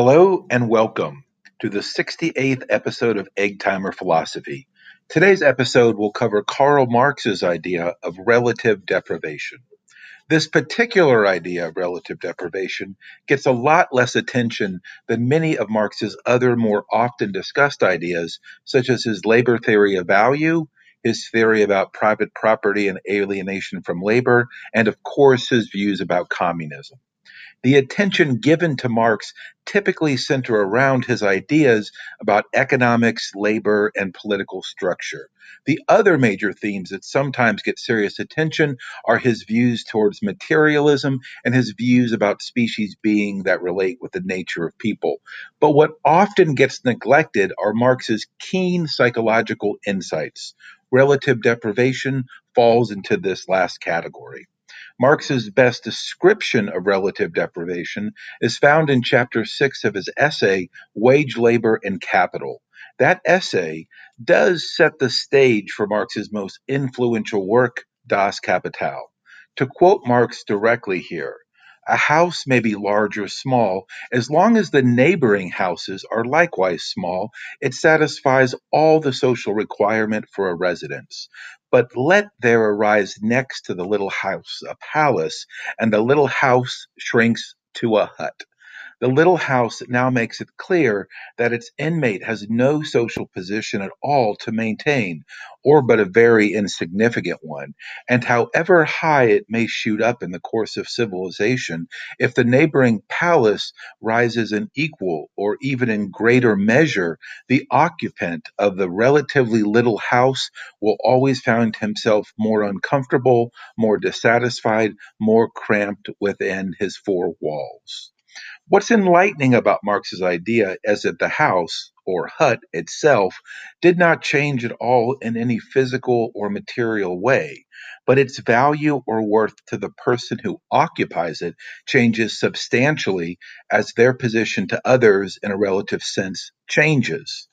Hello and welcome to the 68th episode of Egg Timer Philosophy. Today's episode will cover Karl Marx's idea of relative deprivation. This particular idea of relative deprivation gets a lot less attention than many of Marx's other more often discussed ideas, such as his labor theory of value, his theory about private property and alienation from labor, and of course his views about communism. The attention given to Marx typically center around his ideas about economics, labor, and political structure. The other major themes that sometimes get serious attention are his views towards materialism and his views about species being that relate with the nature of people. But what often gets neglected are Marx's keen psychological insights. Relative deprivation falls into this last category. Marx's best description of relative deprivation is found in chapter 6 of his essay, Wage, Labor, and Capital. That essay does set the stage for Marx's most influential work, Das Kapital. To quote Marx directly here, a house may be large or small. As long as the neighboring houses are likewise small, it satisfies all the social requirement for a residence. But let there arise next to the little house a palace, and the little house shrinks to a hut. The little house now makes it clear that its inmate has no social position at all to maintain, or but a very insignificant one, and however high it may shoot up in the course of civilization, if the neighboring palace rises in equal or even in greater measure, the occupant of the relatively little house will always find himself more uncomfortable, more dissatisfied, more cramped within his four walls. What's enlightening about Marx's idea is that the house, or hut itself, did not change at all in any physical or material way, but its value or worth to the person who occupies it changes substantially as their position to others in a relative sense changes.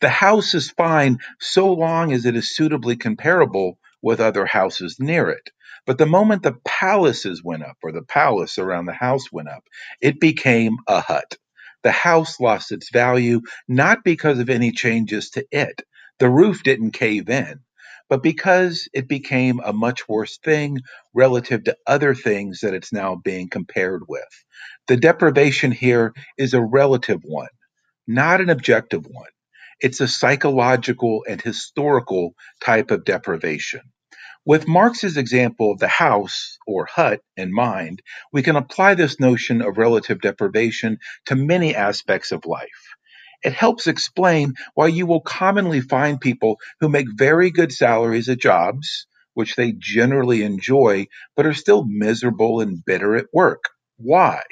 The house is fine so long as it is suitably comparable with other houses near it. But the moment the palaces went up, or the palace around the house went up, it became a hut. The house lost its value not because of any changes to it. The roof didn't cave in, but because it became a much worse thing relative to other things that it's now being compared with. The deprivation here is a relative one, not an objective one. It's a psychological and historical type of deprivation. With Marx's example of the house or hut in mind, we can apply this notion of relative deprivation to many aspects of life. It helps explain why you will commonly find people who make very good salaries at jobs, which they generally enjoy, but are still miserable and bitter at work. Why?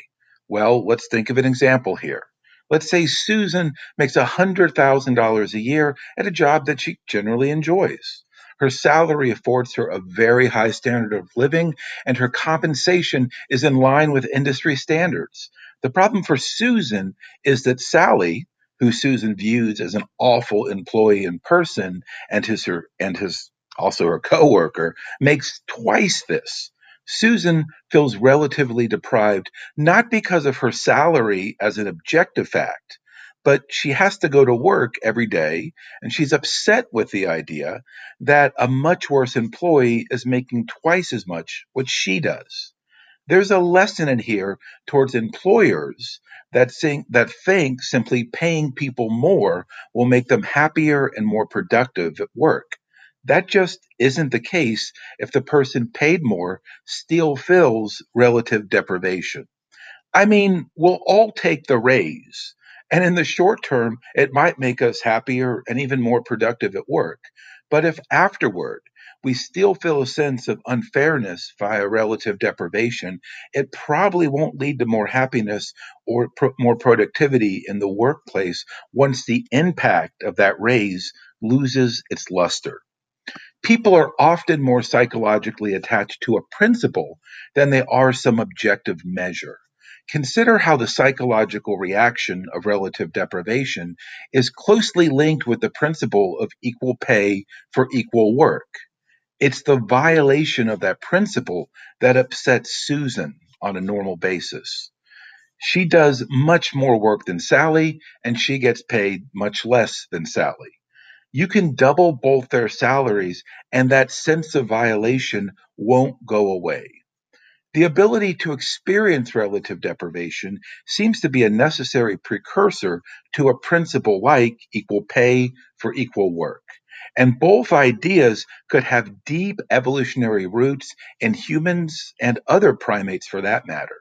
Well, let's think of an example here. Let's say Susan makes $100,000 a year at a job that she generally enjoys. Her salary affords her a very high standard of living, and her compensation is in line with industry standards. The problem for Susan is that Sally, who Susan views as an awful employee in person, and his her and his also her coworker, makes twice this. Susan feels relatively deprived, not because of her salary as an objective fact, but she has to go to work every day and she's upset with the idea that a much worse employee is making twice as much what she does. There's a lesson in here towards employers that think, that think simply paying people more will make them happier and more productive at work. That just isn't the case if the person paid more still feels relative deprivation. I mean, we'll all take the raise and in the short term, it might make us happier and even more productive at work. But if afterward we still feel a sense of unfairness via relative deprivation, it probably won't lead to more happiness or more productivity in the workplace once the impact of that raise loses its luster. People are often more psychologically attached to a principle than they are some objective measure. Consider how the psychological reaction of relative deprivation is closely linked with the principle of equal pay for equal work. It's the violation of that principle that upsets Susan on a normal basis. She does much more work than Sally, and she gets paid much less than Sally. You can double both their salaries, and that sense of violation won't go away. The ability to experience relative deprivation seems to be a necessary precursor to a principle like equal pay for equal work. And both ideas could have deep evolutionary roots in humans and other primates for that matter.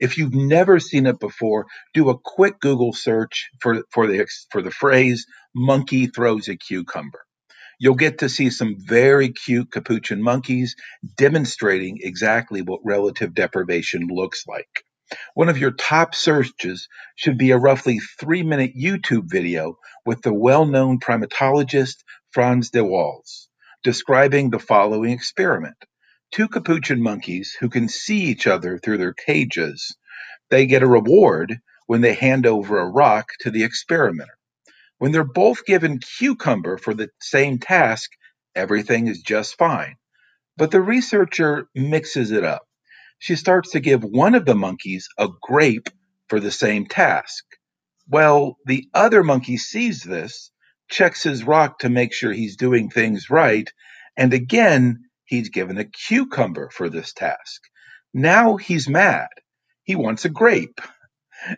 If you've never seen it before, do a quick Google search for, for, the, for the phrase monkey throws a cucumber. You'll get to see some very cute capuchin monkeys demonstrating exactly what relative deprivation looks like. One of your top searches should be a roughly three minute YouTube video with the well known primatologist Frans de Waals describing the following experiment. Two capuchin monkeys who can see each other through their cages, they get a reward when they hand over a rock to the experimenter. When they're both given cucumber for the same task, everything is just fine. But the researcher mixes it up. She starts to give one of the monkeys a grape for the same task. Well, the other monkey sees this, checks his rock to make sure he's doing things right, and again, he's given a cucumber for this task. Now he's mad. He wants a grape.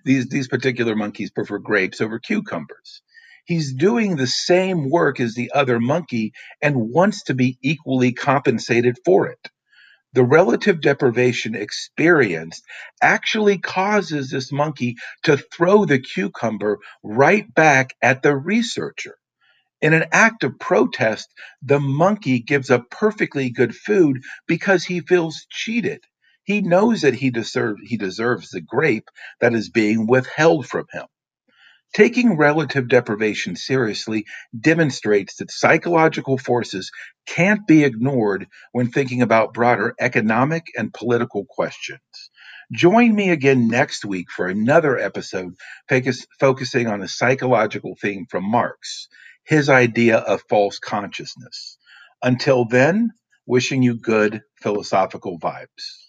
These, these particular monkeys prefer grapes over cucumbers. He's doing the same work as the other monkey and wants to be equally compensated for it. The relative deprivation experienced actually causes this monkey to throw the cucumber right back at the researcher. In an act of protest, the monkey gives up perfectly good food because he feels cheated. He knows that he, deserve, he deserves the grape that is being withheld from him. Taking relative deprivation seriously demonstrates that psychological forces can't be ignored when thinking about broader economic and political questions. Join me again next week for another episode focus, focusing on a psychological theme from Marx, his idea of false consciousness. Until then, wishing you good philosophical vibes.